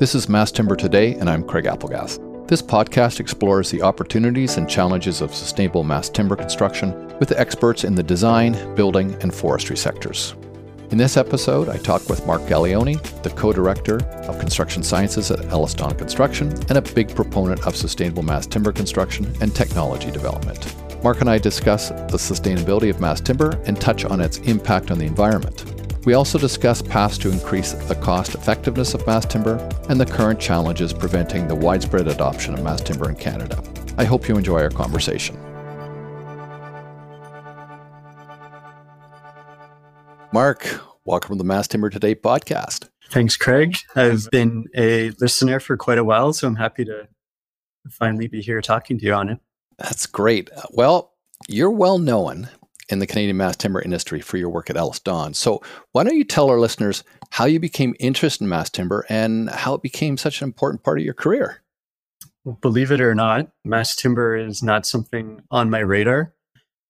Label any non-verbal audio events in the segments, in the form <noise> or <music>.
This is Mass Timber Today, and I'm Craig Applegath. This podcast explores the opportunities and challenges of sustainable mass timber construction with experts in the design, building, and forestry sectors. In this episode, I talk with Mark Gaglione, the co director of construction sciences at EllisDon Construction and a big proponent of sustainable mass timber construction and technology development. Mark and I discuss the sustainability of mass timber and touch on its impact on the environment. We also discuss paths to increase the cost effectiveness of mass timber and the current challenges preventing the widespread adoption of mass timber in Canada. I hope you enjoy our conversation. Mark, welcome to the Mass Timber Today podcast. Thanks, Craig. I've been a listener for quite a while, so I'm happy to finally be here talking to you on it. That's great. Well, you're well known in the Canadian mass timber industry for your work at EllisDon. So, why don't you tell our listeners how you became interested in mass timber and how it became such an important part of your career? Believe it or not, mass timber is not something on my radar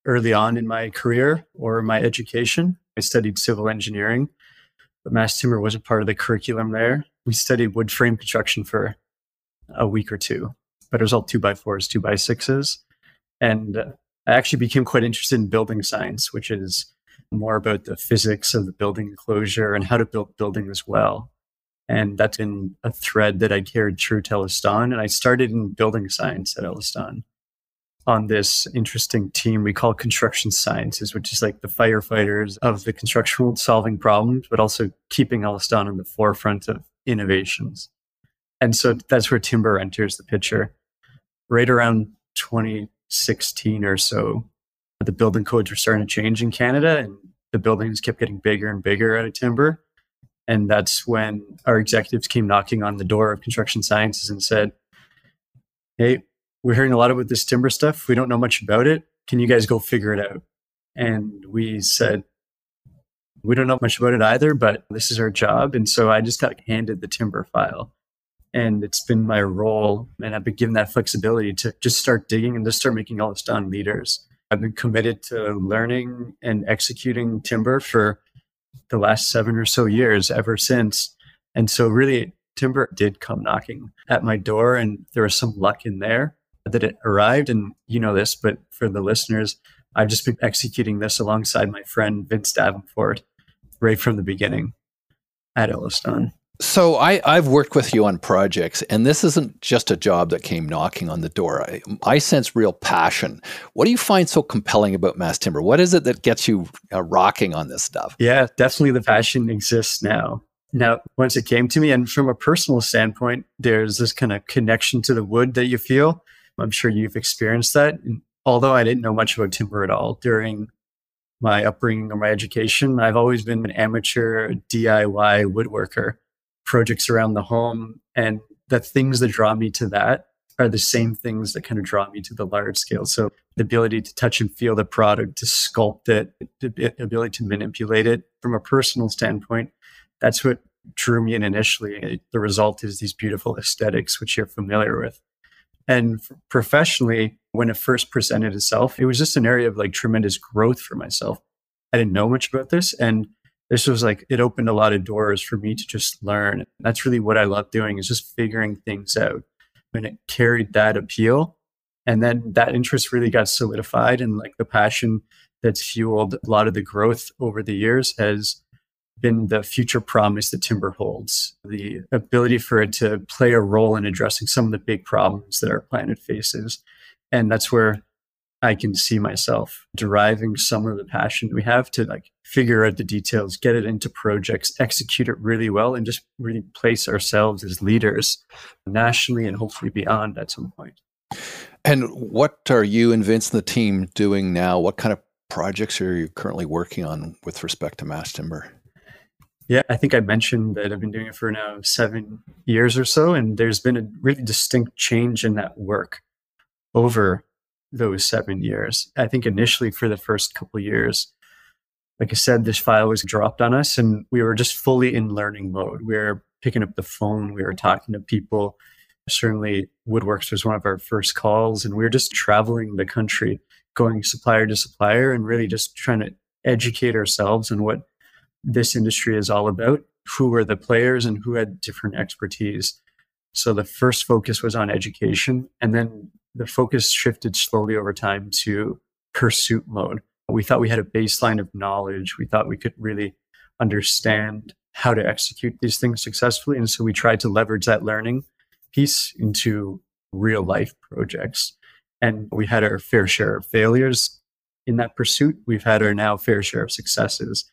early on in my career or my education. I studied civil engineering, but mass timber wasn't part of the curriculum there. We studied wood frame construction for a week or two, but it was all two by fours, two by sixes. And I actually became quite interested in building science, which is more about the physics of the building enclosure and how to build buildings as well. And that's been a thread that I carried through to EllisDon. And I started in building science at EllisDon on this interesting team we call construction sciences, which is like the firefighters of the construction world solving problems, but also keeping EllisDon in the forefront of innovations. And so that's where timber enters the picture. Right around 20, 16 or so, the building codes were starting to change in Canada and the buildings kept getting bigger and bigger out of timber. And that's when our executives came knocking on the door of construction sciences and said, Hey, we're hearing a lot about this timber stuff. We don't know much about it. Can you guys go figure it out? And we said, we don't know much about it either, but this is our job. And so I just got handed the timber file. And it's been my role, and I've been given that flexibility to just start digging and just start making EllisDon leaders. I've been committed to learning and executing timber for the last seven or so years ever since. And so, really, timber did come knocking at my door, and there was some luck in there that it arrived. And you know this, but for the listeners, I've just been executing this alongside my friend Vince Davenport right from the beginning at EllisDon. So I, I've worked with you on projects, and this isn't just a job that came knocking on the door. I, I sense real passion. What do you find so compelling about mass timber? What is it that gets you uh, rocking on this stuff? Yeah, definitely the passion exists now. Now, once it came to me, and from a personal standpoint, there's this kind of connection to the wood that you feel. I'm sure you've experienced that. And although I didn't know much about timber at all during my upbringing or my education, I've always been an amateur DIY woodworker projects around the home. And the things that draw me to that are the same things that kind of draw me to the large scale. So the ability to touch and feel the product, to sculpt it, the ability to manipulate it from a personal standpoint, that's what drew me in initially. The result is these beautiful aesthetics, which you're familiar with. And professionally, when it first presented itself, it was just an area of like tremendous growth for myself. I didn't know much about this. And this was like it opened a lot of doors for me to just learn. That's really what i love doing is just figuring things out. And it carried that appeal. And then that interest really got solidified and like the passion that's fueled a lot of the growth over the years has been the future promise that timber holds. The ability for it to play a role in addressing some of the big problems that our planet faces. And that's where I can see myself deriving some of the passion we have to like figure out the details, get it into projects, execute it really well, and just really place ourselves as leaders nationally and hopefully beyond at some point. And what are you and Vince and the team doing now? What kind of projects are you currently working on with respect to mass timber? Yeah, I think I mentioned that I've been doing it for now seven years or so, and there's been a really distinct change in that work over those seven years. I think initially for the first couple years, like I said, this file was dropped on us and we were just fully in learning mode. We were picking up the phone, we were talking to people. Certainly, Woodworks was one of our first calls, and we were just traveling the country, going supplier to supplier, and really just trying to educate ourselves on what this industry is all about who were the players and who had different expertise. So the first focus was on education, and then the focus shifted slowly over time to pursuit mode. We thought we had a baseline of knowledge. We thought we could really understand how to execute these things successfully. And so we tried to leverage that learning piece into real life projects. And we had our fair share of failures in that pursuit. We've had our now fair share of successes.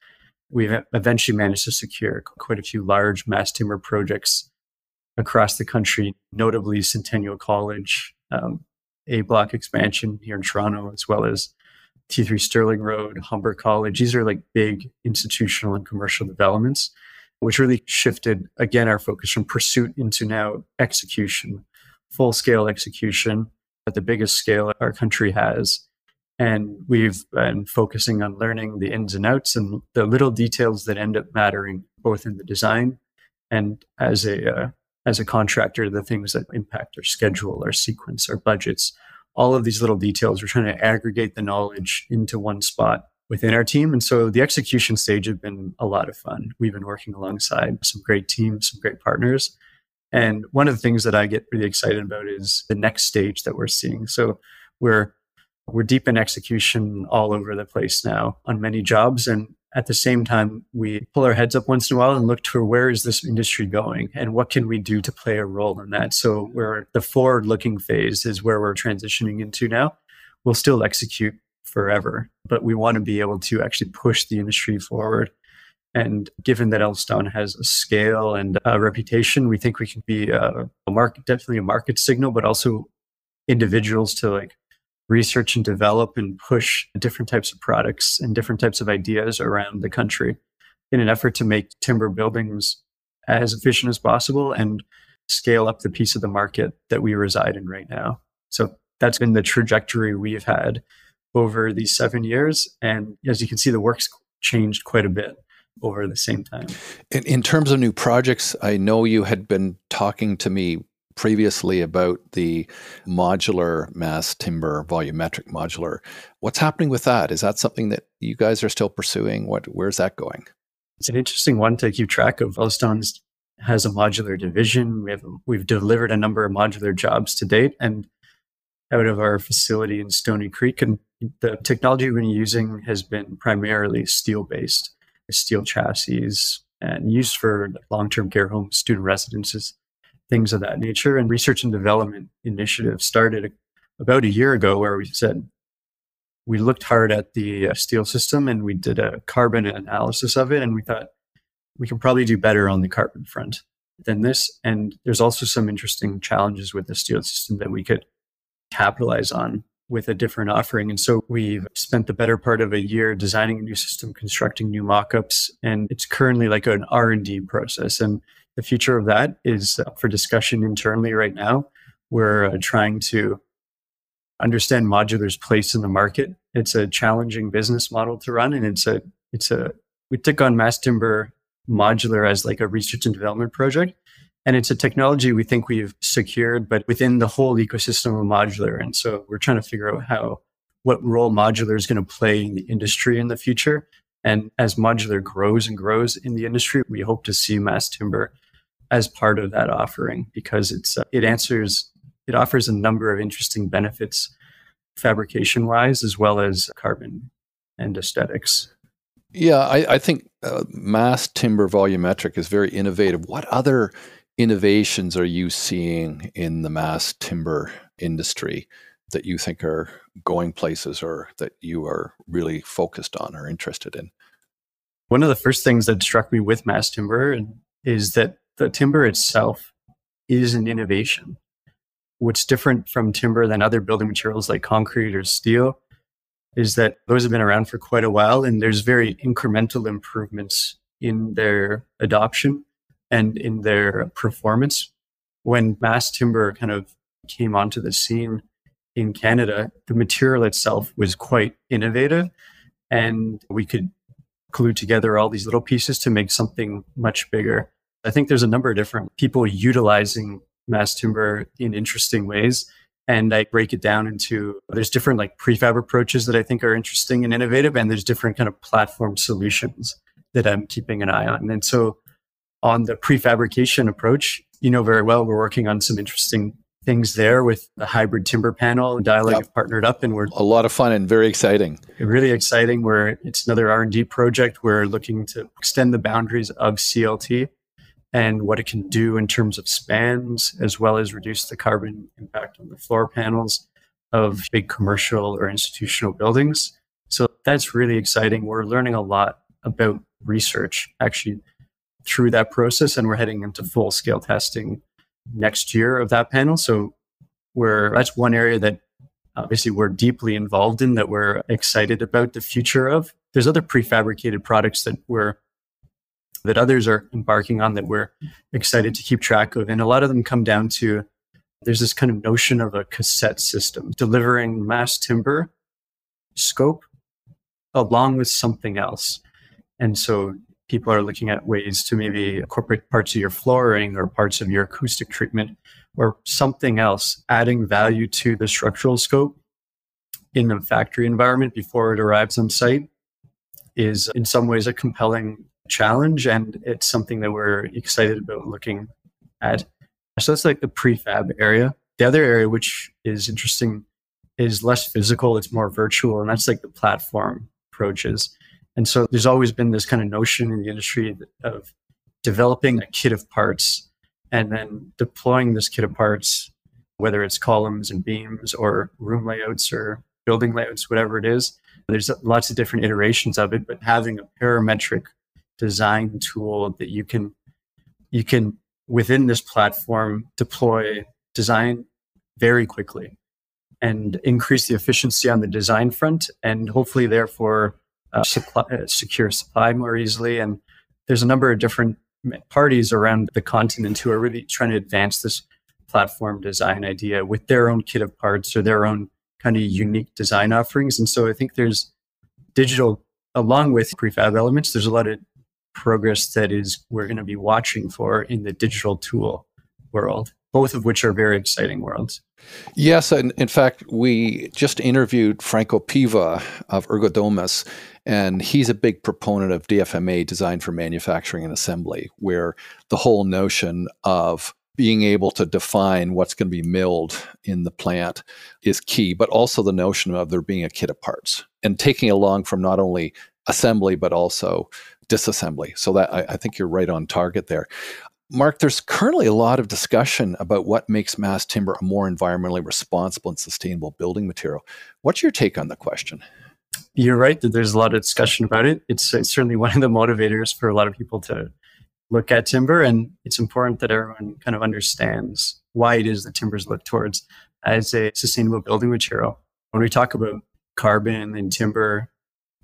We've eventually managed to secure quite a few large mass timber projects across the country, notably Centennial College, um, A block expansion here in Toronto, as well as T3 Sterling Road, Humber College. These are like big institutional and commercial developments, which really shifted again our focus from pursuit into now execution, full scale execution at the biggest scale our country has. And we've been focusing on learning the ins and outs and the little details that end up mattering both in the design and as a uh, as a contractor, the things that impact our schedule, our sequence, our budgets, all of these little details. We're trying to aggregate the knowledge into one spot within our team. And so the execution stage has been a lot of fun. We've been working alongside some great teams, some great partners. And one of the things that I get really excited about is the next stage that we're seeing. So we're we're deep in execution all over the place now on many jobs and at the same time we pull our heads up once in a while and look to where is this industry going and what can we do to play a role in that. So where the forward looking phase is where we're transitioning into now. We'll still execute forever but we want to be able to actually push the industry forward. And given that EllisDon has a scale and a reputation, we think we can be a, a market, definitely a market signal, but also individuals to like research and develop and push different types of products and different types of ideas around the country in an effort to make timber buildings as efficient as possible and scale up the piece of the market that we reside in right now. So that's been the trajectory we've had over these seven years. And as you can see, the work's changed quite a bit over the same time. In, in, terms of new projects, I know you had been talking to me previously about the modular mass timber volumetric modular. What's happening with that? Is that something that you guys are still pursuing? What where's that going? It's an interesting one to keep track of. EllisDon's has a modular division. We have we've delivered a number of modular jobs to date, and out of our facility in Stoney Creek, and the technology we've been using has been primarily steel based steel chassis and used for long-term care homes, student residences, things of that nature. And research and development initiative started about a year ago where we said we looked hard at the uh, steel system and we did a carbon analysis of it and we thought we can probably do better on the carbon front than this and there's also some interesting challenges with the steel system that we could capitalize on with a different offering. And so we've spent the better part of a year designing a new system, constructing new mockups, and it's currently like an R&D process. And the future of that is up for discussion internally right now. We're uh, trying to understand modular's place in the market. It's a challenging business model to run, and it's a it's a we took on mass timber modular as like a research and development project and it's a technology we think we've secured, but within the whole ecosystem of modular. And so we're trying to figure out how, what role modular is going to play in the industry in the future. And as modular grows and grows in the industry, we hope to see mass timber as part of that offering because it's uh, it answers it offers a number of interesting benefits fabrication wise as well as carbon and aesthetics. Yeah, I, I think uh, mass timber volumetric is very innovative. What other innovations are you seeing in the mass timber industry that you think are going places or that you are really focused on or interested in? One of the first things that struck me with mass timber is that the timber itself is an innovation. What's different from timber than other building materials like concrete or steel is that those have been around for quite a while and there's very incremental improvements in their adoption and in their performance. When mass timber kind of came onto the scene in Canada, the material itself was quite innovative and we could glue together all these little pieces to make something much bigger. I think there's a number of different people utilizing mass timber in interesting ways. And I break it down into there's different like prefab approaches that I think are interesting and innovative, and there's different kind of platform solutions that I'm keeping an eye on. And so On the prefabrication approach, you know very well we're working on some interesting things there with the hybrid timber panel. Dialeg yep. have partnered up, and we're a lot of fun and very exciting. Really exciting. Where it's another R and D project. We're looking to extend the boundaries of CLT and what it can do in terms of spans, as well as reduce the carbon impact on the floor panels of big commercial or institutional buildings. So that's really exciting. We're learning a lot about research actually through that process, and we're heading into full scale testing next year of that panel. So we're that's one area that obviously we're deeply involved in that we're excited about the future of. There's other prefabricated products that we're that others are embarking on that we're excited to keep track of. And a lot of them come down to there's this kind of notion of a cassette system delivering mass timber scope along with something else. And so people are looking at ways to maybe incorporate parts of your flooring or parts of your acoustic treatment or something else, adding value to the structural scope in the factory environment before it arrives on site is in some ways a compelling challenge. And it's something that we're excited about looking at. So that's like the prefab area. The other area, which is interesting, is less physical, it's more virtual, and that's like the platform approaches. And so there's always been this kind of notion in the industry of developing a kit of parts and then deploying this kit of parts, whether it's columns and beams or room layouts or building layouts, whatever it is. There's lots of different iterations of it, but having a parametric design tool that you can you can within this platform deploy design very quickly and increase the efficiency on the design front and hopefully therefore uh, supply, uh, secure supply more easily. And there's a number of different parties around the continent who are really trying to advance this platform design idea with their own kit of parts or their own kind of unique design offerings. And so I think there's digital, along with prefab elements, there's a lot of progress that is we're going to be watching for in the digital tool world both of which are very exciting worlds. Yes, and in fact, we just interviewed Franco Piva of Ergodomus, and he's a big proponent of DFMA, Design for Manufacturing and Assembly, where the whole notion of being able to define what's going to be milled in the plant is key, but also the notion of there being a kit of parts and taking along from not only assembly, but also disassembly. So that I, I think you're right on target there. Mark, there's currently a lot of discussion about what makes mass timber a more environmentally responsible and sustainable building material. What's your take on the question? You're right that there's a lot of discussion about it. It's, it's certainly one of the motivators for a lot of people to look at timber, and it's important that everyone kind of understands why it is that timbers look towards as a sustainable building material. When we talk about carbon and timber,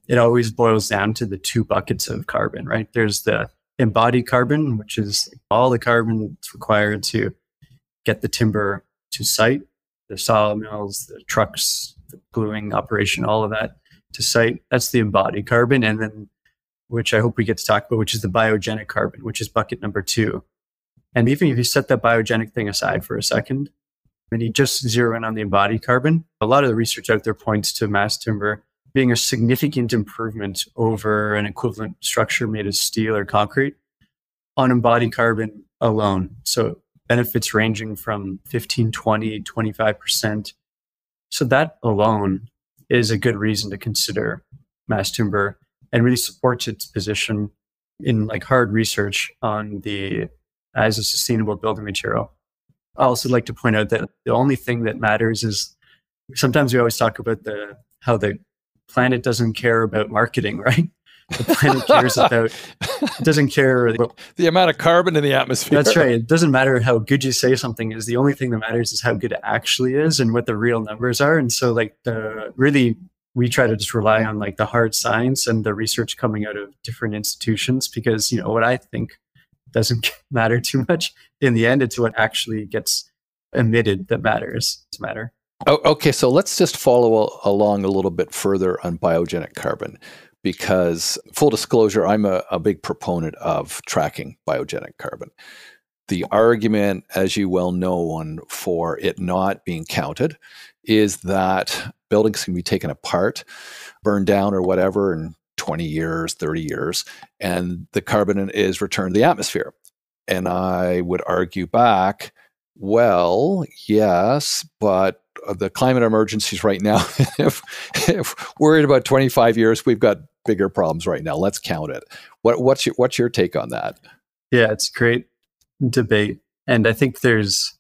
it always boils down to the two buckets of carbon, right? There's the embodied carbon, which is all the carbon that's required to get the timber to site, the sawmills, the trucks, the gluing operation, all of that to site. That's the embodied carbon. And then, which I hope we get to talk about, which is the biogenic carbon, which is bucket number two. And even if you set that biogenic thing aside for a second, and you just zero in on the embodied carbon, a lot of the research out there points to mass timber being a significant improvement over an equivalent structure made of steel or concrete on embodied carbon alone. So benefits ranging from 15, 20, 25%. So that alone is a good reason to consider mass timber and really supports its position in like hard research on the as a sustainable building material. I also like to point out that the only thing that matters is sometimes we always talk about the how the planet doesn't care about marketing, <laughs> right? The planet cares about it doesn't care <laughs> about, the amount of carbon in the atmosphere. That's right. <laughs> It doesn't matter how good you say something is. The only thing that matters is how good it actually is and what the real numbers are. And so like the really we try to just rely on like the hard science and the research coming out of different institutions because you know what I think doesn't matter too much. In the end, it's what actually gets emitted that matters. To matter. Oh, okay, so let's just follow along a little bit further on biogenic carbon because, full disclosure, I'm a, a big proponent of tracking biogenic carbon. The argument, as you well know, on for it not being counted is that buildings can be taken apart, burned down, or whatever in 20 years, 30 years, and the carbon is returned to the atmosphere. And I would argue back, well, yes, but the climate emergencies right now, <laughs> if, if we're about 25 years, we've got bigger problems right now. Let's count it. What, what's, your, what's your take on that? Yeah, it's great debate. And I think there's,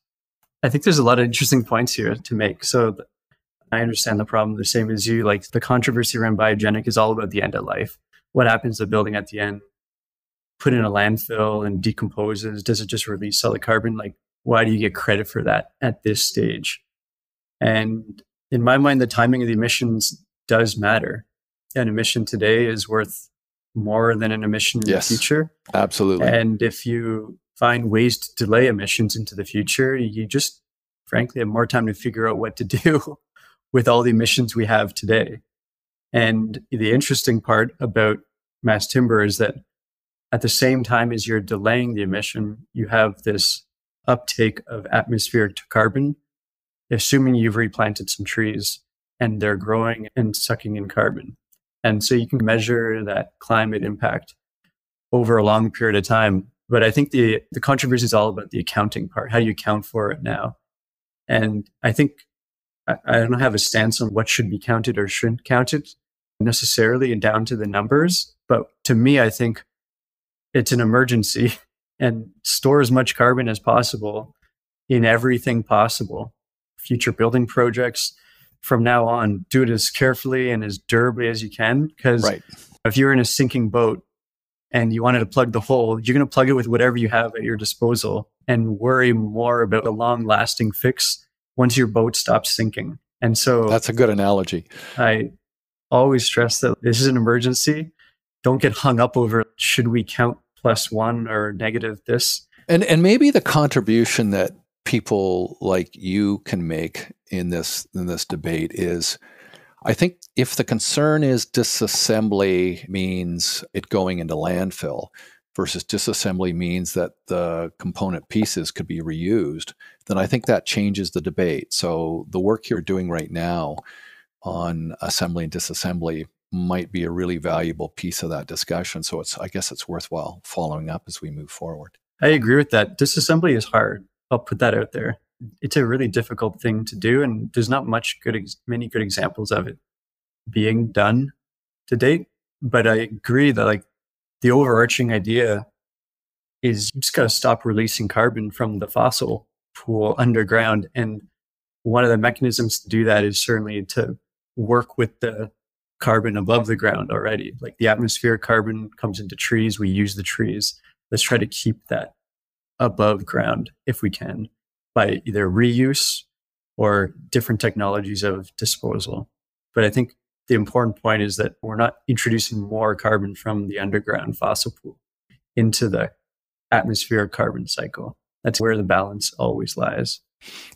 I think there's a lot of interesting points here to make. So I understand the problem the same as you. Like the controversy around biogenic is all about the end of life. What happens to the building at the end? Put in a landfill and decomposes. Does it just release all the carbon? Like, why do you get credit for that at this stage? And in my mind, the timing of the emissions does matter. An emission today is worth more than an emission in yes, the future. Absolutely. And if you find ways to delay emissions into the future, you just frankly have more time to figure out what to <laughs> do with all the emissions we have today. And the interesting part about mass timber is that at the same time as you're delaying the emission, you have this uptake of atmospheric carbon, assuming you've replanted some trees and they're growing and sucking in carbon. And so you can measure that climate impact over a long period of time. But I think the, the controversy is all about the accounting part. How you account for it now? And I think I, I don't have a stance on what should be counted or shouldn't counted necessarily and down to the numbers. But to me, I think it's an emergency <laughs> and store as much carbon as possible in everything possible. Future building projects from now on, do it as carefully and as durably as you can. Because right. if you're in a sinking boat and you wanted to plug the hole, you're going to plug it with whatever you have at your disposal and worry more about a long lasting fix once your boat stops sinking. And so that's a good analogy. I always stress that this is an emergency. Don't get hung up over should we count plus one or negative this. And and maybe the contribution that people like you can make in this in this debate is I think if the concern is disassembly means it going into landfill, versus disassembly means that the component pieces could be reused, then I think that changes the debate. So the work you're doing right now on assembly and disassembly might be a really valuable piece of that discussion. So it's I guess it's worthwhile following up as we move forward. I agree with that. Disassembly is hard. I'll put that out there. It's a really difficult thing to do, and there's not much good, ex- many good examples of it being done to date. But I agree that like the overarching idea is you just got to stop releasing carbon from the fossil pool underground. And one of the mechanisms to do that is certainly to work with the carbon above the ground already. Like the atmospheric carbon comes into trees, we use the trees. Let's try to keep that above ground if we can by either reuse or different technologies of disposal. But I think the important point is that we're not introducing more carbon from the underground fossil pool into the atmospheric carbon cycle. That's where the balance always lies.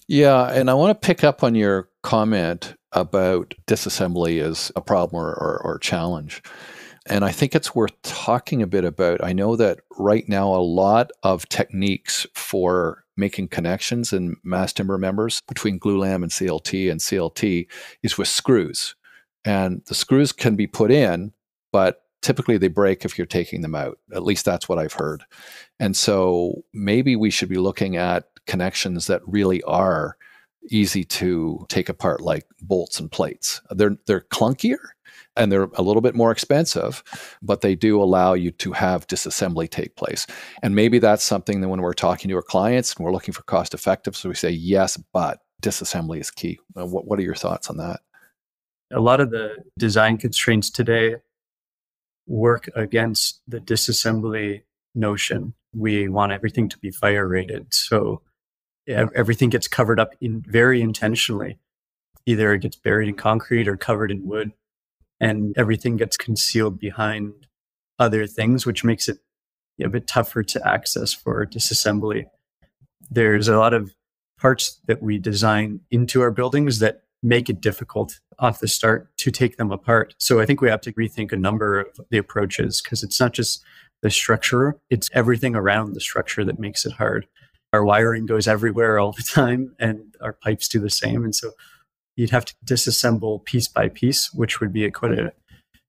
Yeah, and I want to pick up on your comment about disassembly as a problem or, or, or challenge. And I think it's worth talking a bit about. I know that right now, a lot of techniques for making connections in mass timber members between glue glulam and CLT and CLT is with screws. And the screws can be put in, but typically they break if you're taking them out. At least that's what I've heard. And so maybe we should be looking at connections that really are easy to take apart like bolts and plates. They're they're clunkier and they're a little bit more expensive, but they do allow you to have disassembly take place. And maybe that's something that when we're talking to our clients and we're looking for cost effective, so we say yes, but disassembly is key. Uh, what what are your thoughts on that? a lot of the design constraints today work against the disassembly notion. We want everything to be fire rated. So everything gets covered up in very intentionally. Either it gets buried in concrete or covered in wood, and everything gets concealed behind other things, which makes it a bit tougher to access for disassembly. There's a lot of parts that we design into our buildings that make it difficult off the start to take them apart. So I think we have to rethink a number of the approaches because it's not just the structure, it's everything around the structure that makes it hard. Our wiring goes everywhere all the <laughs> time and our pipes do the same. And so you'd have to disassemble piece by piece, which would be a quite a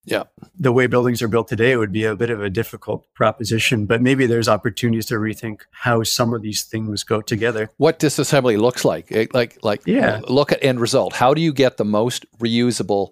Yeah. The way buildings are built today would be a bit of a difficult proposition, but maybe there's opportunities to rethink how some of these things go together. What disassembly looks like. It, like like Yeah. look at end result. How do you get the most reusable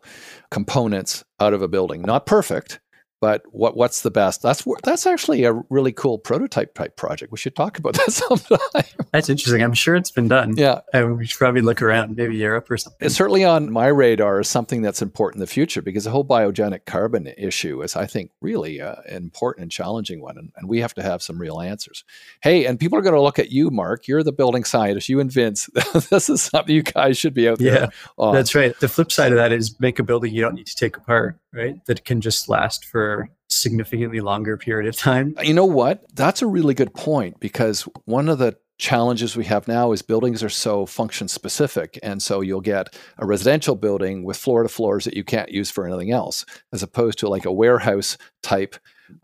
components out of a building? Not perfect, but what what's the best? That's that's actually a really cool prototype type project. We should talk about <laughs> that sometime. That's interesting. I'm sure it's been done. yeah. And we should probably look around, maybe Europe or something. It's certainly on my radar as something that's important in the future because the whole biogenic carbon issue is, I think, really uh, an important and challenging one. And, and we have to have some real answers. Hey, and people are going to look at you, Mark. You're the building scientist. You and Vince. <laughs> this is something you guys should be out there. Yeah, on. That's right. The flip side of that is make a building you don't need to take apart, right? That can just last for significantly longer period of time. You know what? That's a really good point because one of the challenges we have now is buildings are so function specific. And so you'll get a residential building with floor to floors that you can't use for anything else, as opposed to like a warehouse type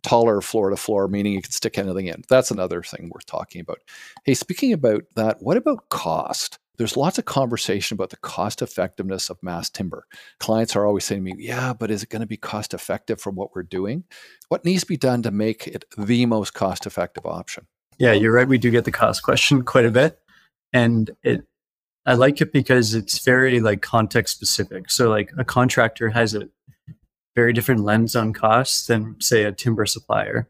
taller floor to floor, meaning you can stick anything in. That's another thing worth talking about. Hey, speaking about that, what about cost? There's lots of conversation about the cost effectiveness of mass timber. Clients are always saying to me, Yeah, but is it going to be cost effective for what we're doing? What needs to be done to make it the most cost effective option? Yeah, you're right. We do get the cost question quite a bit. And it I like it because it's very like context specific. So like a contractor has a very different lens on costs than say a timber supplier.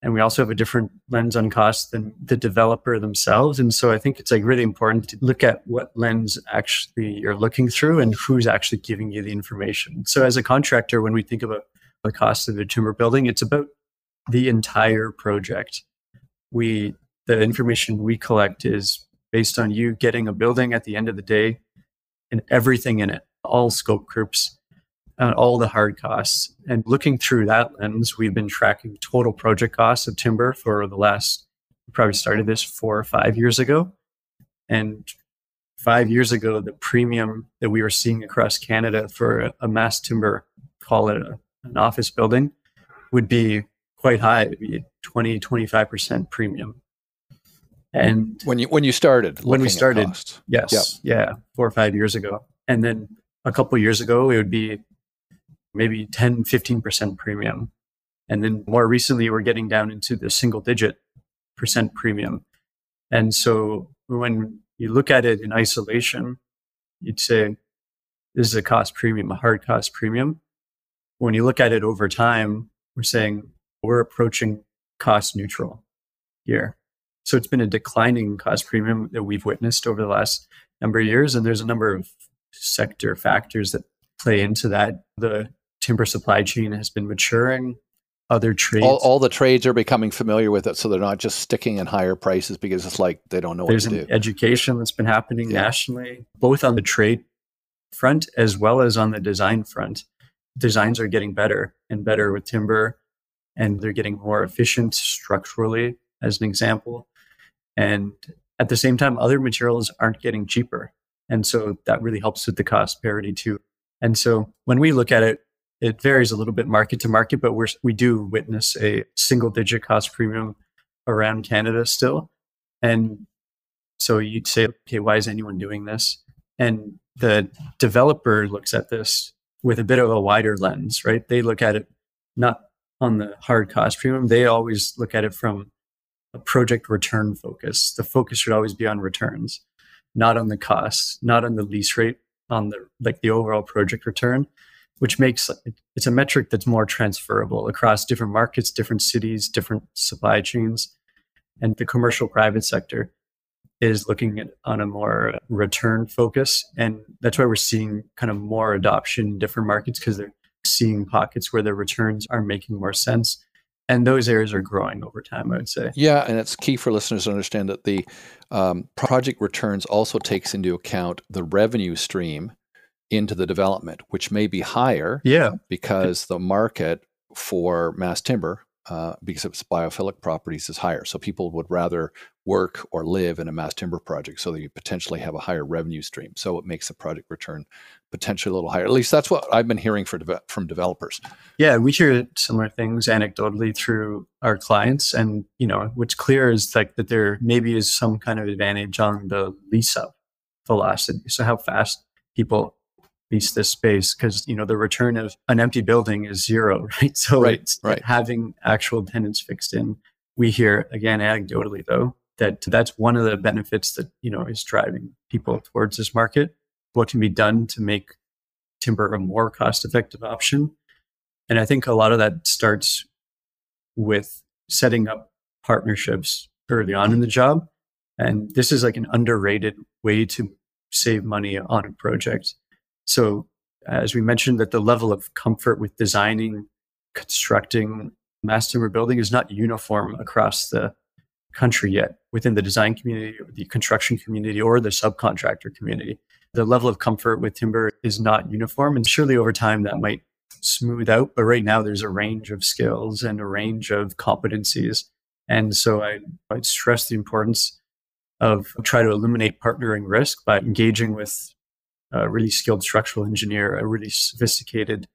And we also have a different lens on cost than the developer themselves. And so I think it's like really important to look at what lens actually you're looking through and who's actually giving you the information. So as a contractor, when we think about the cost of a timber building, it's about the entire project. We the information we collect is based on you getting a building at the end of the day and everything in it, all scope groups, uh, all the hard costs. And looking through that lens, we've been tracking total project costs of timber for the last, we probably started this four or five years ago. And five years ago, the premium that we were seeing across Canada for a, mass timber, call it a, an office building, would be quite high. It'd be 20, 25% premium. And When you when you started, When we started. Yes. Yeah. Four or five years ago. And then a couple years ago, it would be maybe 10, 15% premium. And then more recently, we're getting down into the single digit percent premium. And so when you look at it in isolation, you'd say this is a cost premium, a hard cost premium. When you look at it over time, we're saying we're approaching cost neutral here. So it's been a declining cost premium that we've witnessed over the last number of years. And there's a number of sector factors that play into that. The timber supply chain has been maturing. Other trades, All, all the trades are becoming familiar with it, so they're not just sticking in higher prices because it's like they don't know what there's to an do. education that's been happening Yeah. nationally, both on the trade front as well as on the design front. Designs are getting better and better with timber, and they're getting more efficient structurally, as an example. And at the same time, other materials aren't getting cheaper. And so that really helps with the cost parity too. And so when we look at it, it varies a little bit market to market, but we're, we do witness a single digit cost premium around Canada still. And so you'd say, okay, why is anyone doing this? And the developer looks at this with a bit of a wider lens, right? They look at it not on the hard cost premium. They always look at it from a project return focus. The focus should always be on returns, not on the cost, not on the lease rate, on the like the overall project return, which makes it's a metric that's more transferable across different markets, different cities, different supply chains. And the commercial private sector is looking at on a more return focus. And that's why we're seeing kind of more adoption in different markets because they're seeing pockets where their returns are making more sense. And those areas are growing over time, I would say. Yeah, and it's key for listeners to understand that the um, project returns also takes into account the revenue stream into the development, which may be higher Yeah. because the market for mass timber, uh, because of its biophilic properties, is higher. So people would rather work or live in a mass timber project, so that you potentially have a higher revenue stream. So it makes the project return potentially a little higher. At least that's what I've been hearing for deve- from developers. Yeah, we hear similar things anecdotally through our clients. And, you know, what's clear is like that there maybe is some kind of advantage on the lease up velocity. So how fast people lease this space because you know the return of an empty building is zero, <laughs> right? So right, right. having actual tenants fixed in. We hear again anecdotally though that that's one of the benefits that you know is driving people towards this market. What can be done to make timber a more cost-effective option? And I think a lot of that starts with setting up partnerships early on in the job. And this is like an underrated way to save money on a project. So, as we mentioned, that the level of comfort with designing, constructing mass timber building is not uniform across the country yet within the design community, the construction community, or the subcontractor community. The level of comfort with timber is not uniform. And surely over time that might smooth out. But right now there's a range of skills and a range of competencies. And so I, I'd stress the importance of try to eliminate partnering risk by engaging with a really skilled structural engineer, a really sophisticated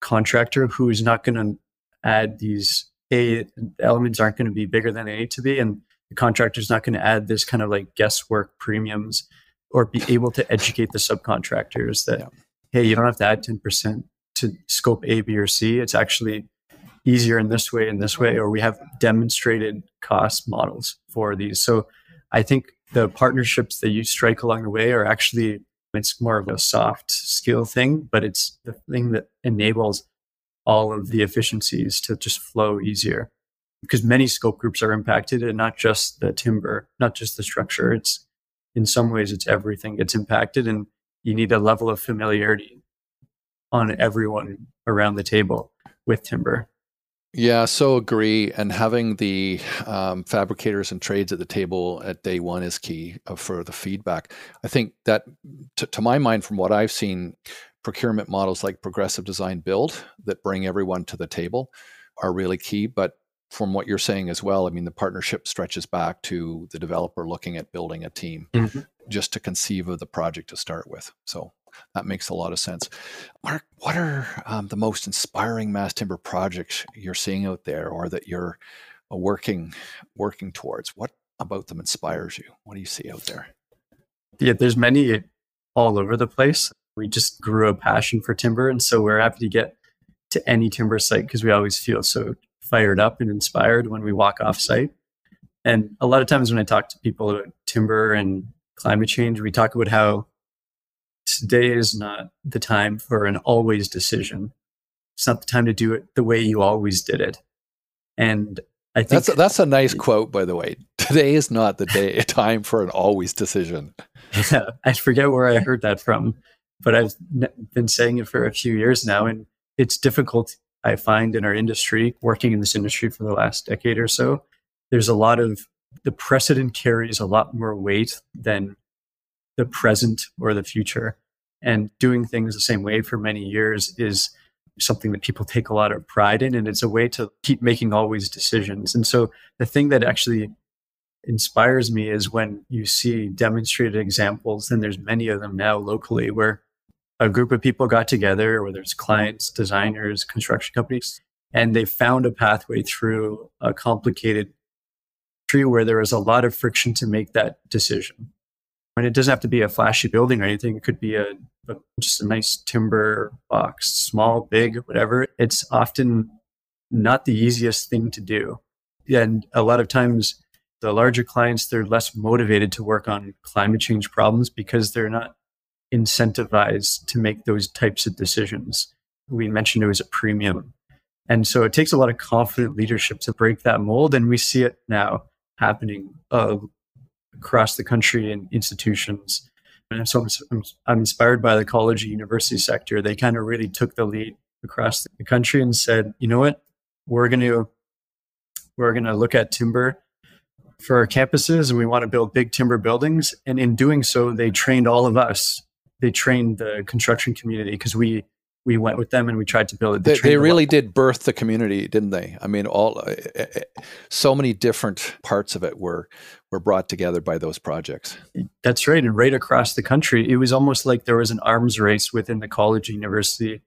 contractor who is not going to add these a elements aren't going to be bigger than they need to be, and the contractor is not going to add this kind of like guesswork premiums or be able to educate the subcontractors that yeah. hey, you don't have to add ten percent to scope A, B, or C. It's actually easier in this way in this way, or we have demonstrated cost models for these. So I think the partnerships that you strike along the way are actually it's more of a soft skill thing, but it's the thing that enables all of the efficiencies to just flow easier. Because many scope groups are impacted and not just the timber, not just the structure. It's in some ways it's everything gets impacted and you need a level of familiarity on everyone around the table with timber. Yeah, so agree. And having the um, fabricators and trades at the table at day one is key uh, for the feedback. I think that, t- to my mind, from what I've seen, procurement models like progressive design build that bring everyone to the table are really key. But from what you're saying as well, I mean, the partnership stretches back to the developer looking at building a team mm-hmm. just to conceive of the project to start with. So that makes a lot of sense. Mark, what are um, the most inspiring mass timber projects you're seeing out there, or that you're uh, working working towards? What about them inspires you? What do you see out there? Yeah, there's many all over the place. We just grew a passion for timber, and so we're happy to get to any timber site because we always feel so fired up and inspired when we walk off site. And a lot of times when I talk to people about timber and climate change, we talk about how today is not the time for an always decision. It's not the time to do it the way you always did it. And I think that's a, that's a nice quote, by the way. Today is not the day <laughs> time for an always decision. Yeah, <laughs> I forget where I heard that from, but I've been saying it for a few years now, and it's difficult. I find in our industry, working in this industry for the last decade or so, there's a lot of the precedent carries a lot more weight than the present or the future. And doing things the same way for many years is something that people take a lot of pride in. And it's a way to keep making always decisions. And so the thing that actually inspires me is when you see demonstrated examples, and there's many of them now locally, where a group of people got together, whether it's clients, designers, construction companies, and they found a pathway through a complicated tree where there was a lot of friction to make that decision. And it doesn't have to be a flashy building or anything. It could be a, a just a nice timber box, small, big, whatever. It's often not the easiest thing to do. And a lot of times the larger clients, they're less motivated to work on climate change problems because they're not incentivized to make those types of decisions. We mentioned it was a premium. And so it takes a lot of confident leadership to break that mold. And we see it now happening uh, across the country in institutions. And so I'm, I'm inspired by the college and university sector. They kind of really took the lead across the country and said, you know what, we're going to we're going to look at timber for our campuses and we want to build big timber buildings. And in doing so, they trained all of us. They trained the construction community because we we went with them and we tried to build it. They, they really did birth the community, didn't they? I mean, all uh, uh, uh, so many different parts of it were were brought together by those projects. That's right, and right across the country, it was almost like there was an arms race within the college university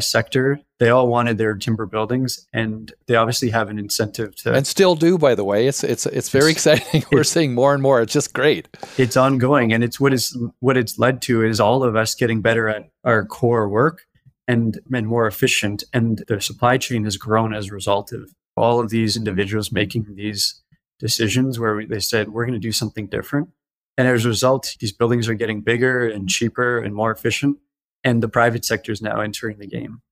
sector, they all wanted their timber buildings and they obviously have an incentive to And still do by the way. It's it's it's very It's- exciting. <laughs> We're seeing more and more. It's just great. it's ongoing and it's what is what it's led to is all of us getting better at our core work and and more efficient and the supply chain has grown as a result of all of these individuals making these decisions where they said we're going to do something different and as a result these buildings are getting bigger and cheaper and more efficient and the private sector is now entering the game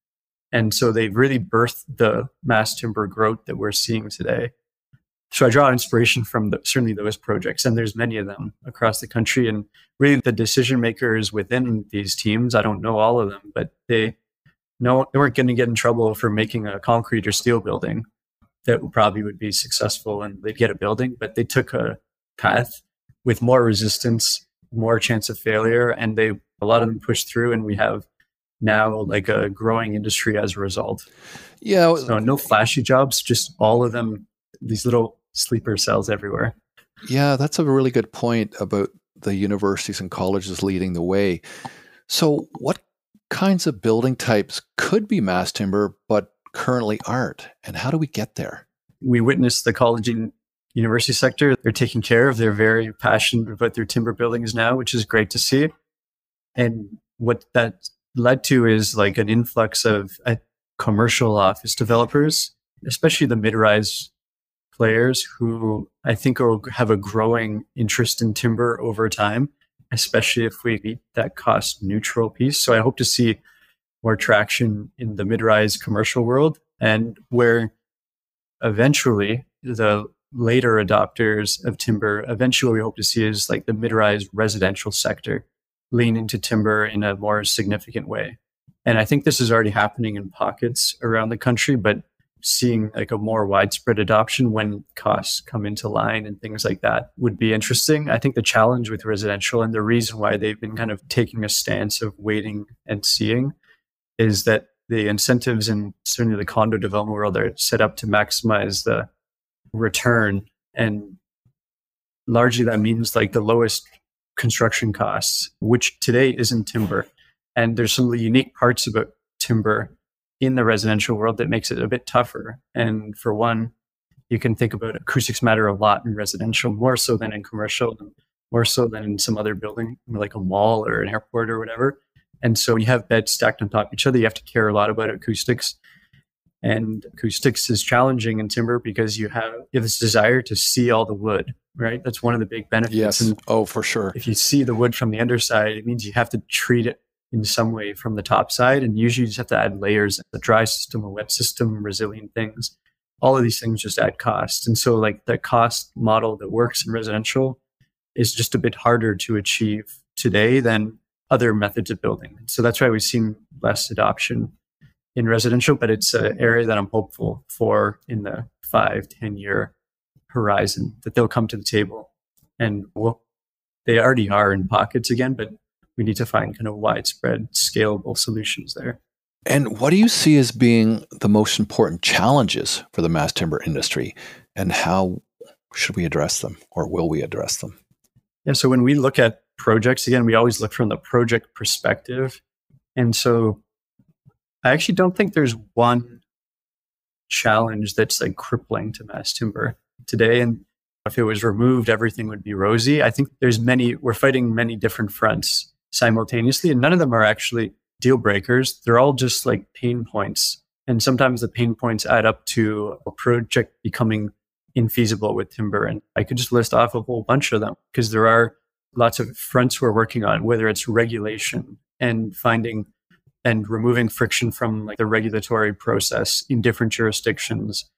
and so they've really birthed the mass timber growth that we're seeing today so I draw inspiration from the, certainly those projects, and there's many of them across the country. And really, the decision makers within these teams, I don't know all of them, but they know they weren't going to get in trouble for making a concrete or steel building that probably would be successful and they'd get a building. But they took a path with more resistance, more chance of failure, and they a lot of them pushed through, and we have now like a growing industry as a result. Yeah, So no flashy jobs, just all of them, these little sleeper cells everywhere. Yeah, that's a really good point about the universities and colleges leading the way. So, what kinds of building types could be mass timber but currently aren't? And how do we get there? We witnessed the college and university sector. They're taking care of. They're very passionate about their timber buildings now, which is great to see. And what that led to is like an influx of uh, commercial office developers, especially the mid-rise players who I think will have a growing interest in timber over time, especially if we meet that cost neutral piece. So I hope to see more traction in the mid-rise commercial world and where eventually the later adopters of timber eventually we hope to see is like the mid-rise residential sector lean into timber in a more significant way and i think this is already happening in pockets around the country but seeing like a more widespread adoption when costs come into line and things like that would be interesting. I think the challenge with residential and the reason why they've been kind of taking a stance of waiting and seeing is that the incentives in certainly the condo development world are set up to maximize the return. And largely that means like the lowest construction costs which today isn't timber. And there's some of the unique parts about timber in the residential world that makes it a bit tougher and for one you can think about acoustics matter a lot in residential more so than in commercial more so than in some other building like a mall or an airport or whatever and so you have beds stacked on top of each other. You have to care a lot about acoustics. And acoustics is challenging in timber because you have, you have this desire to see all the wood, right? That's one of the big benefits. Yes. And Oh, for sure. if you see the wood from the underside, it means you have to treat it in some way from the top side. And usually you just have to add layers, a dry system, a wet system, resilient things. All of these things just add cost. And so like the cost model that works in residential is just a bit harder to achieve today than other methods of building. So that's why we've seen less adoption in residential, but it's an area that I'm hopeful for in the five, 10 year horizon that they'll come to the table and we'll, they already are in pockets again, but we need to find kind of widespread, scalable solutions there. And what do you see as being the most important challenges for the mass timber industry? And how should we address them or will we address them? Yeah. So when we look at projects, again, we always look from the project perspective. And so I actually don't think there's one challenge that's like crippling to mass timber today. And if it was removed, everything would be rosy. I think there's many, we're fighting many different fronts simultaneously, and none of them are actually deal breakers. They're all just like pain points. And sometimes the pain points add up to a project becoming infeasible with timber. And I could just list off a whole bunch of them because there are lots of fronts we're working on, whether it's regulation and finding and removing friction from like the regulatory process in different jurisdictions.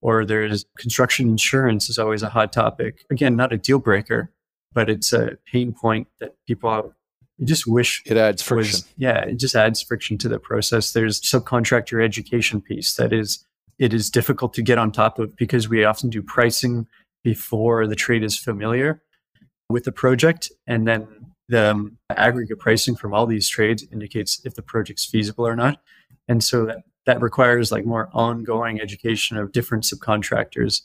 Or there's construction insurance is always a hot topic. Again, not a deal breaker, but it's a pain point that people you just wish It adds friction. was yeah it just adds friction to the process. There's subcontractor education piece that is it is difficult to get on top of because we often do pricing before the trade is familiar with the project. And then the um, aggregate pricing from all these trades indicates if the project's feasible or not. And so that, that requires like more ongoing education of different subcontractors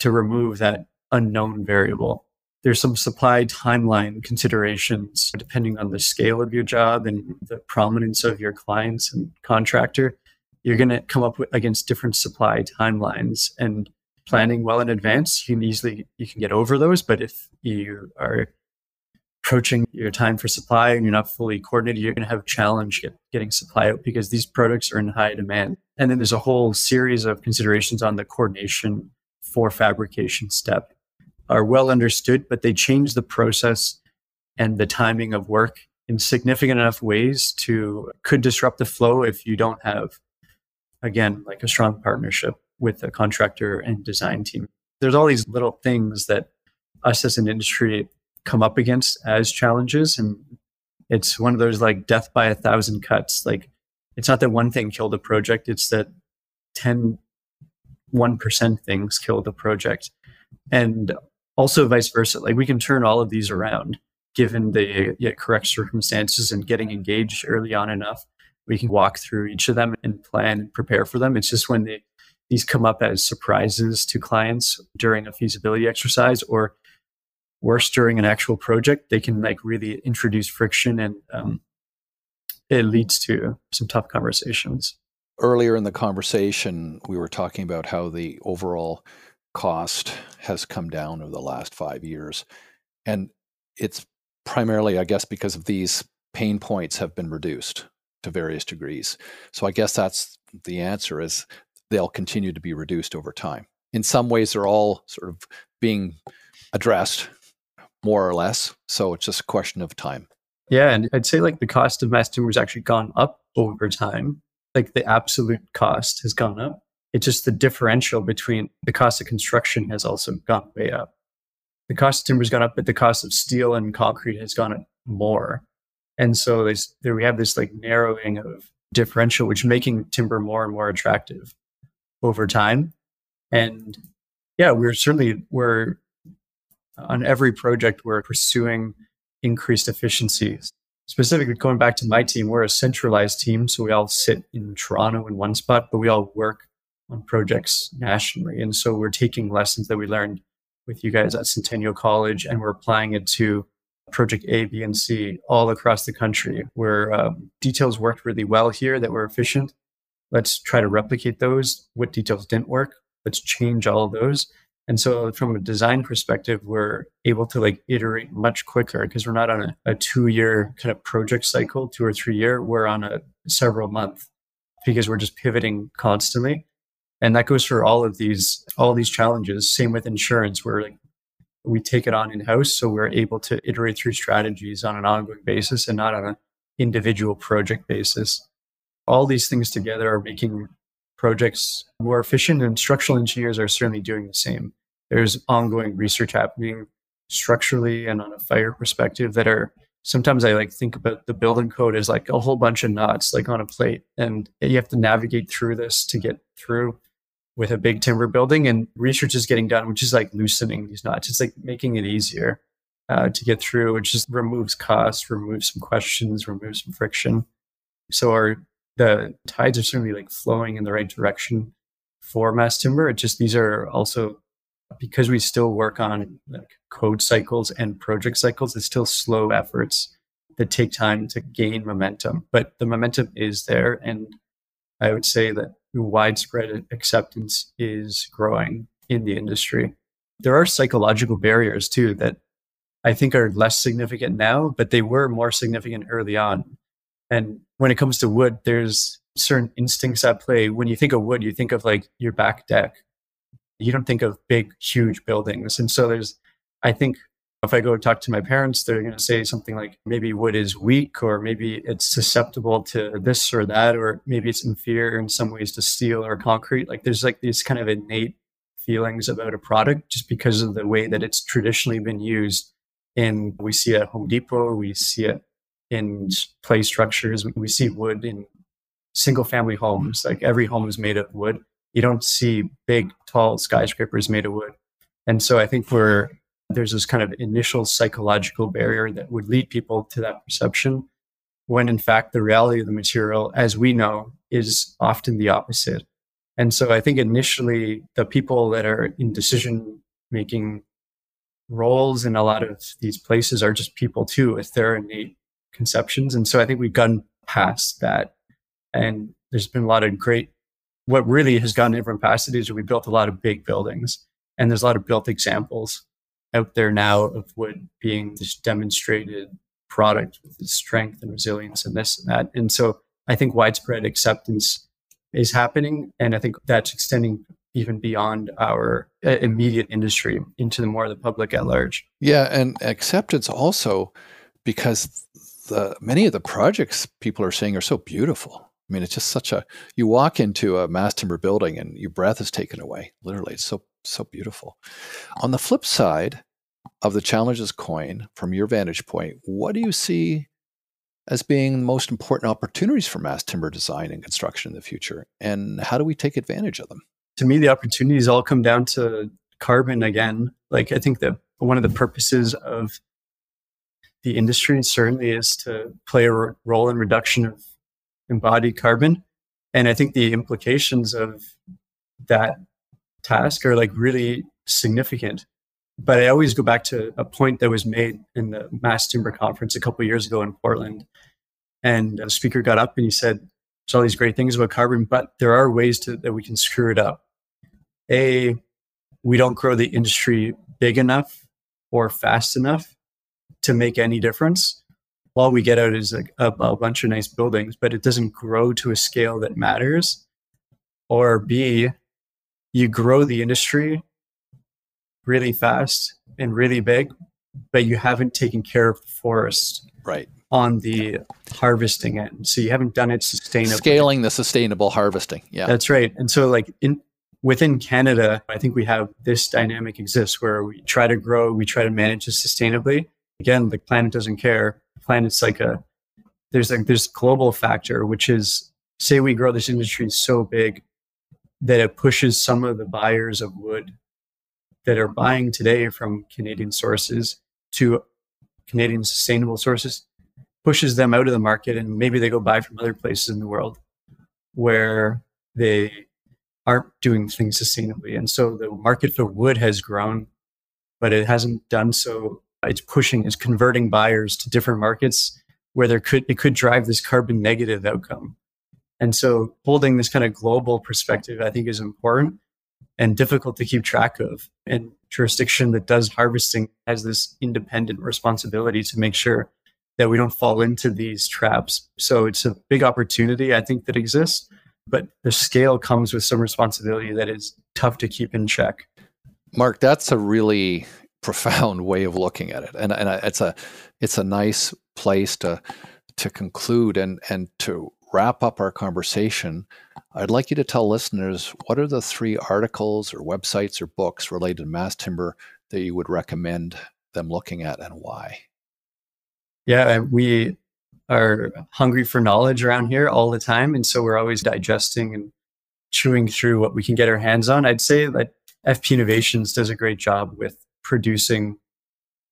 to remove that unknown variable there's some supply timeline considerations depending on the scale of your job and the prominence of your clients and contractor. You're going to come up with, against different supply timelines and planning well in advance. You can easily you can get over those, but if you are approaching your time for supply and you're not fully coordinated, you're going to have a challenge get, getting supply out because these products are in high demand. And then there's a whole series of considerations on the coordination for fabrication step are well understood, but they change the process and the timing of work in significant enough ways to could disrupt the flow if you don't have, again, like a strong partnership with a contractor and design team. There's all these little things that us as an industry come up against as challenges. And it's one of those like death by a thousand cuts. Like it's not that one thing killed a project, it's that 10, 1% things killed a project. And also vice versa. Like we can turn all of these around given the yeah, correct circumstances and getting engaged early on enough. We can walk through each of them and plan and prepare for them. It's just when they, these come up as surprises to clients during a feasibility exercise or worse during an actual project, they can like really introduce friction and um, it leads to some tough conversations. Earlier in the conversation, we were talking about how the overall cost has come down over the last five years. And it's primarily, I guess, because of these pain points have been reduced to various degrees. So I guess that's the answer is they'll continue to be reduced over time. In some ways, they're all sort of being addressed more or less. So it's just a question of time. Yeah. And I'd say like the cost of mass has actually gone up over time. Like the absolute cost has gone up. It's just the differential between the cost of construction has also gone way up. The cost of timber has gone up, but the cost of steel and concrete has gone up more. And so there we have this like narrowing of differential, which making timber more and more attractive over time. And yeah, we're certainly we're on every project we're pursuing increased efficiencies. Specifically, going back to my team, we're a centralized team, so we all sit in Toronto in one spot, but we all work on projects nationally. And so we're taking lessons that we learned with you guys at Centennial College and we're applying it to project A, B, and C all across the country where um, details worked really well here that were efficient. Let's try to replicate those. What details didn't work? Let's change all of those. And so from a design perspective, we're able to like iterate much quicker because we're not on a, a two year kind of project cycle, two or three year. We're on a several month because we're just pivoting constantly. And that goes for all of these, all these challenges. Same with insurance, where like we take it on in house. So we're able to iterate through strategies on an ongoing basis and not on an individual project basis. All these things together are making projects more efficient and structural engineers are certainly doing the same. There's ongoing research happening structurally and on a fire perspective that are sometimes I like think about the building code as like a whole bunch of knots like on a plate and you have to navigate through this to get through with a big timber building and research is getting done, which is like loosening these knots. It's like making it easier uh, to get through. It just removes costs, removes some questions, removes some friction. So our the tides are certainly like flowing in the right direction for mass timber. It just these are also because we still work on like code cycles and project cycles. It's still slow efforts that take time to gain momentum, but the momentum is there, and I would say that widespread acceptance is growing in the industry. There are psychological barriers too that I think are less significant now, but they were more significant early on. And when it comes to wood, there's certain instincts at play. When you think of wood, you think of like your back deck. You don't think of big, huge buildings. And so there's, I think if I go talk to my parents, they're going to say something like maybe wood is weak, or maybe it's susceptible to this or that, or maybe it's inferior in some ways to steel or concrete. Like there's like these kind of innate feelings about a product just because of the way that it's traditionally been used. And we see it at Home Depot, we see it in play structures, we see wood in single family homes. Like every home is made of wood. You don't see big, tall skyscrapers made of wood. And so I think we're there's this kind of initial psychological barrier that would lead people to that perception when in fact the reality of the material as we know is often the opposite and so i think initially the people that are in decision making roles in a lot of these places are just people too with their innate conceptions. And so I think we've gone past that. And there's been a lot of great, what really has gotten everyone past it is we built a lot of big buildings and there's a lot of built examples out there now of wood being this demonstrated product with its strength and resilience and this and that. And so I think widespread acceptance is happening. And I think that's extending even beyond our uh, immediate industry into the more of the public at large. Yeah, and acceptance also because the many of the projects people are saying are so beautiful. I mean, it's just such a you walk into a mass timber building and your breath is taken away. Literally, it's so so beautiful. On the flip side of the challenges coin, from your vantage point, what do you see as being the most important opportunities for mass timber design and construction in the future? And how do we take advantage of them? To me, the opportunities all come down to carbon again. Like, I think that one of the purposes of the industry certainly is to play a role in reduction of embodied carbon. And I think the implications of that task are like really significant. But I always go back to a point that was made in the Mass Timber Conference a couple years ago in Portland. And a speaker got up and he said, There's all these great things about carbon, but there are ways to, that we can screw it up. A, we don't grow the industry big enough or fast enough to make any difference. All we get out is a, a, a bunch of nice buildings, but it doesn't grow to a scale that matters. Or B, you grow the industry really fast and really big, but you haven't taken care of the forest right on the harvesting end. So you haven't done it sustainably. Scaling the sustainable harvesting. Yeah. That's right. And so like in within Canada, I think we have this dynamic exists where we try to grow, we try to manage it sustainably. Again, the planet doesn't care. The planet's like a there's like this global factor, which is say we grow this industry so big that it pushes some of the buyers of wood that are buying today from Canadian sources to Canadian sustainable sources, pushes them out of the market and maybe they go buy from other places in the world where they aren't doing things sustainably. And so the market for wood has grown, but it hasn't done so. It's pushing, it's converting buyers to different markets where there could it could drive this carbon negative outcome. And so holding this kind of global perspective, I think is important and difficult to keep track of. And jurisdiction that does harvesting has this independent responsibility to make sure that we don't fall into these traps. So it's a big opportunity, I think, that exists, but the scale comes with some responsibility that is tough to keep in check. Mark, that's a really profound way of looking at it, and and it's a it's a nice place to to conclude and and to wrap up our conversation, I'd like you to tell listeners what are the three articles or websites or books related to mass timber that you would recommend them looking at and why? Yeah, we are hungry for knowledge around here all the time. And so we're always digesting and chewing through what we can get our hands on. I'd say that FP Innovations does a great job with producing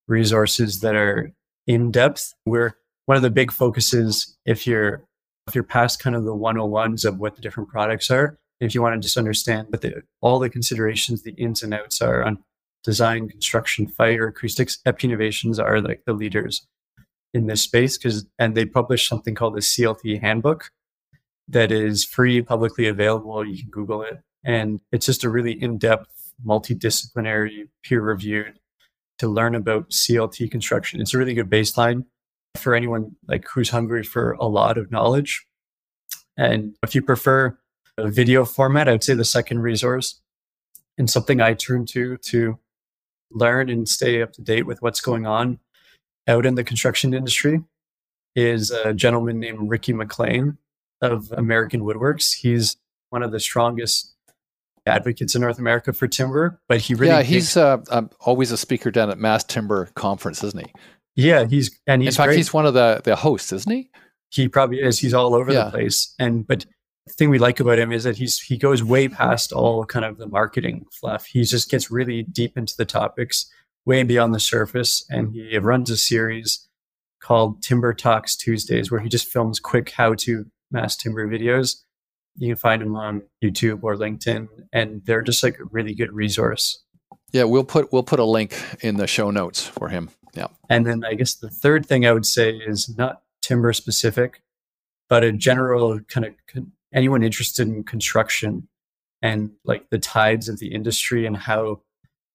resources that are in depth. We're one of the big focuses if you're if you're past kind of the 101s of what the different products are, if you want to just understand what the, all the considerations, the ins and outs are on design, construction, fire, acoustics, FP Innovations are like the leaders in this space because, and they publish something called the CLT handbook that is free, publicly available. You can Google it. And it's just a really in-depth, multidisciplinary, peer-reviewed to learn about CLT construction. It's a really good baseline for anyone like who's hungry for a lot of knowledge. And if you prefer a video format, I would say the second resource and something I turn to to learn and stay up to date with what's going on out in the construction industry is a gentleman named Ricky McLain of American Woodworks. He's one of the strongest advocates in North America for timber, but he really yeah he's uh, um, always a speaker down at Mass Timber Conference, isn't he? Yeah, he's and he's in fact great. he's one of the the hosts, isn't he? He probably is. He's all over yeah. the place. And but the thing we like about him is that he's he goes way past all kind of the marketing fluff. He just gets really deep into the topics, way beyond the surface, and he runs a series called Timber Talks Tuesdays, where he just films quick how-to mass timber videos. You can find him on YouTube or LinkedIn, and they're just like a really good resource Yeah, we'll put we'll put a link in the show notes for him. Yeah. And then I guess the third thing I would say is not timber specific, but a general kind of con- anyone interested in construction and like the tides of the industry and how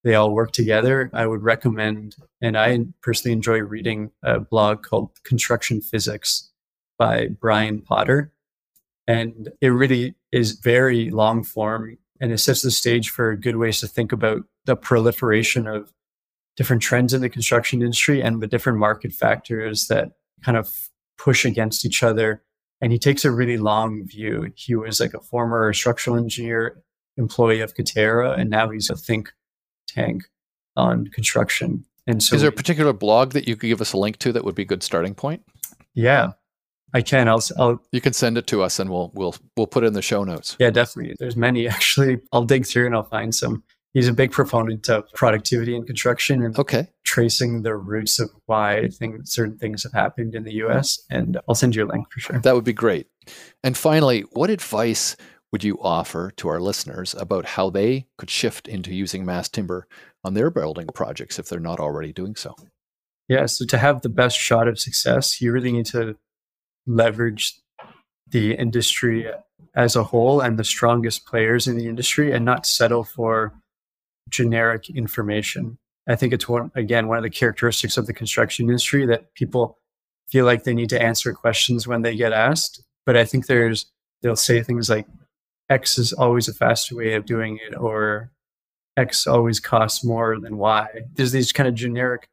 they all work together. I would recommend, and I personally enjoy reading a blog called Construction Physics by Brian Potter. And it really is very long form and it sets the stage for good ways to think about the proliferation of different trends in the construction industry and the different market factors that kind of push against each other. And he takes a really long view. He was like a former structural engineer, employee of Katerra, and now he's a think tank on construction. And so, is there a particular blog that you could give us a link to that would be a good starting point? Yeah, I can. I'll, I'll. You can send it to us, and we'll we'll we'll put it in the show notes. Yeah, definitely. There's many <laughs> actually. I'll dig through and I'll find some. He's a big proponent of productivity in construction and okay. tracing the roots of why things, certain things have happened in the U.S. And I'll send you a link for sure. That would be great. And finally, what advice would you offer to our listeners about how they could shift into using mass timber on their building projects if they're not already doing so? Yeah, so to have the best shot of success, you really need to leverage the industry as a whole and the strongest players in the industry and not settle for generic information. I think it's one, again, one of the characteristics of the construction industry that people feel like they need to answer questions when they get asked. But I think there's, they'll say things like X is always a faster way of doing it, or X always costs more than Y. There's these kind of generic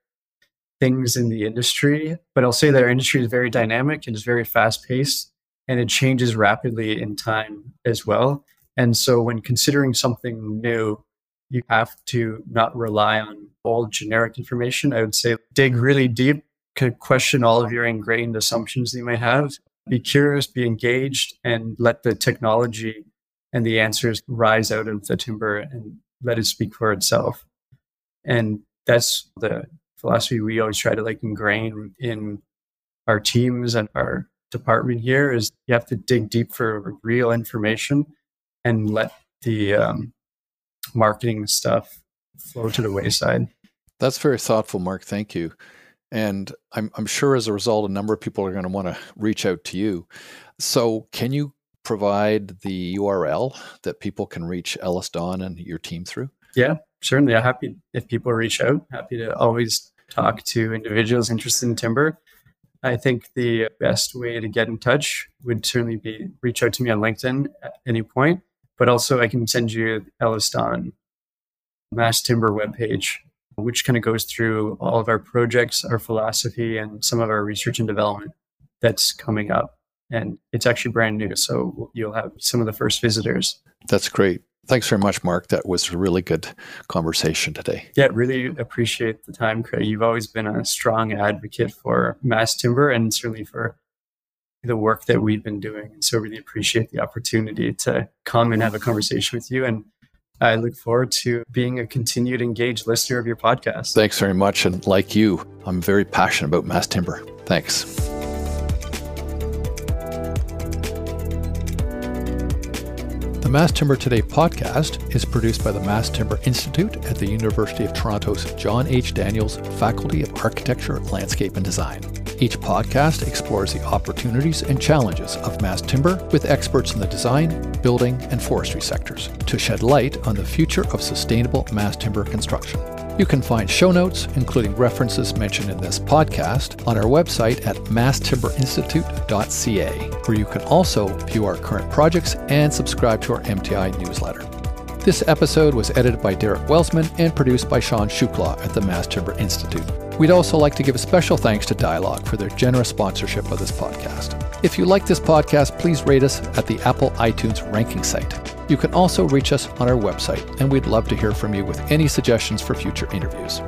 things in the industry, but I'll say that our industry is very dynamic and is very fast paced and it changes rapidly in time as well. And so when considering something new, you have to not rely on all generic information. I would say dig really deep, question all of your ingrained assumptions that you might have. Be curious, be engaged, and let the technology and the answers rise out of the timber and let it speak for itself. And that's the philosophy we always try to like ingrain in our teams and our department here is you have to dig deep for real information and let the um, marketing stuff flow to the wayside. That's very thoughtful, Mark. Thank you. And I'm, I'm sure as a result, a number of people are going to want to reach out to you. So, can you provide the URL that people can reach EllisDon and your team through? Yeah, certainly. I'm happy if people reach out. Happy to always talk to individuals interested in timber. I think the best way to get in touch would certainly be reach out to me on LinkedIn at any point, but also I can send you EllisDon Mass Timber webpage, which kind of goes through all of our projects, our philosophy, and some of our research and development that's coming up. And it's actually brand new. So you'll have some of the first visitors. That's great. Thanks very much, Mark. That was a really good conversation today. Yeah, really appreciate the time, Craig. You've always been a strong advocate for mass timber and certainly for the work that we've been doing. And so really appreciate the opportunity to come and have a conversation with you. And I look forward to being a continued engaged listener of your podcast. Thanks very much. And like you, I'm very passionate about mass timber. Thanks. The Mass Timber Today podcast is produced by the Mass Timber Institute at the University of Toronto's John H. Daniels Faculty of Architecture, Landscape and Design. Each podcast explores the opportunities and challenges of mass timber with experts in the design, building, and forestry sectors to shed light on the future of sustainable mass timber construction. You can find show notes, including references mentioned in this podcast, on our website at masstimberinstitute.ca, where you can also view our current projects and subscribe to our MTI newsletter. This episode was edited by Derek Welsman and produced by Sean Shukla at the Mass Timber Institute. We'd also like to give a special thanks to Dialogue for their generous sponsorship of this podcast. If you like this podcast, please rate us at the Apple iTunes ranking site. You can also reach us on our website, and we'd love to hear from you with any suggestions for future interviews.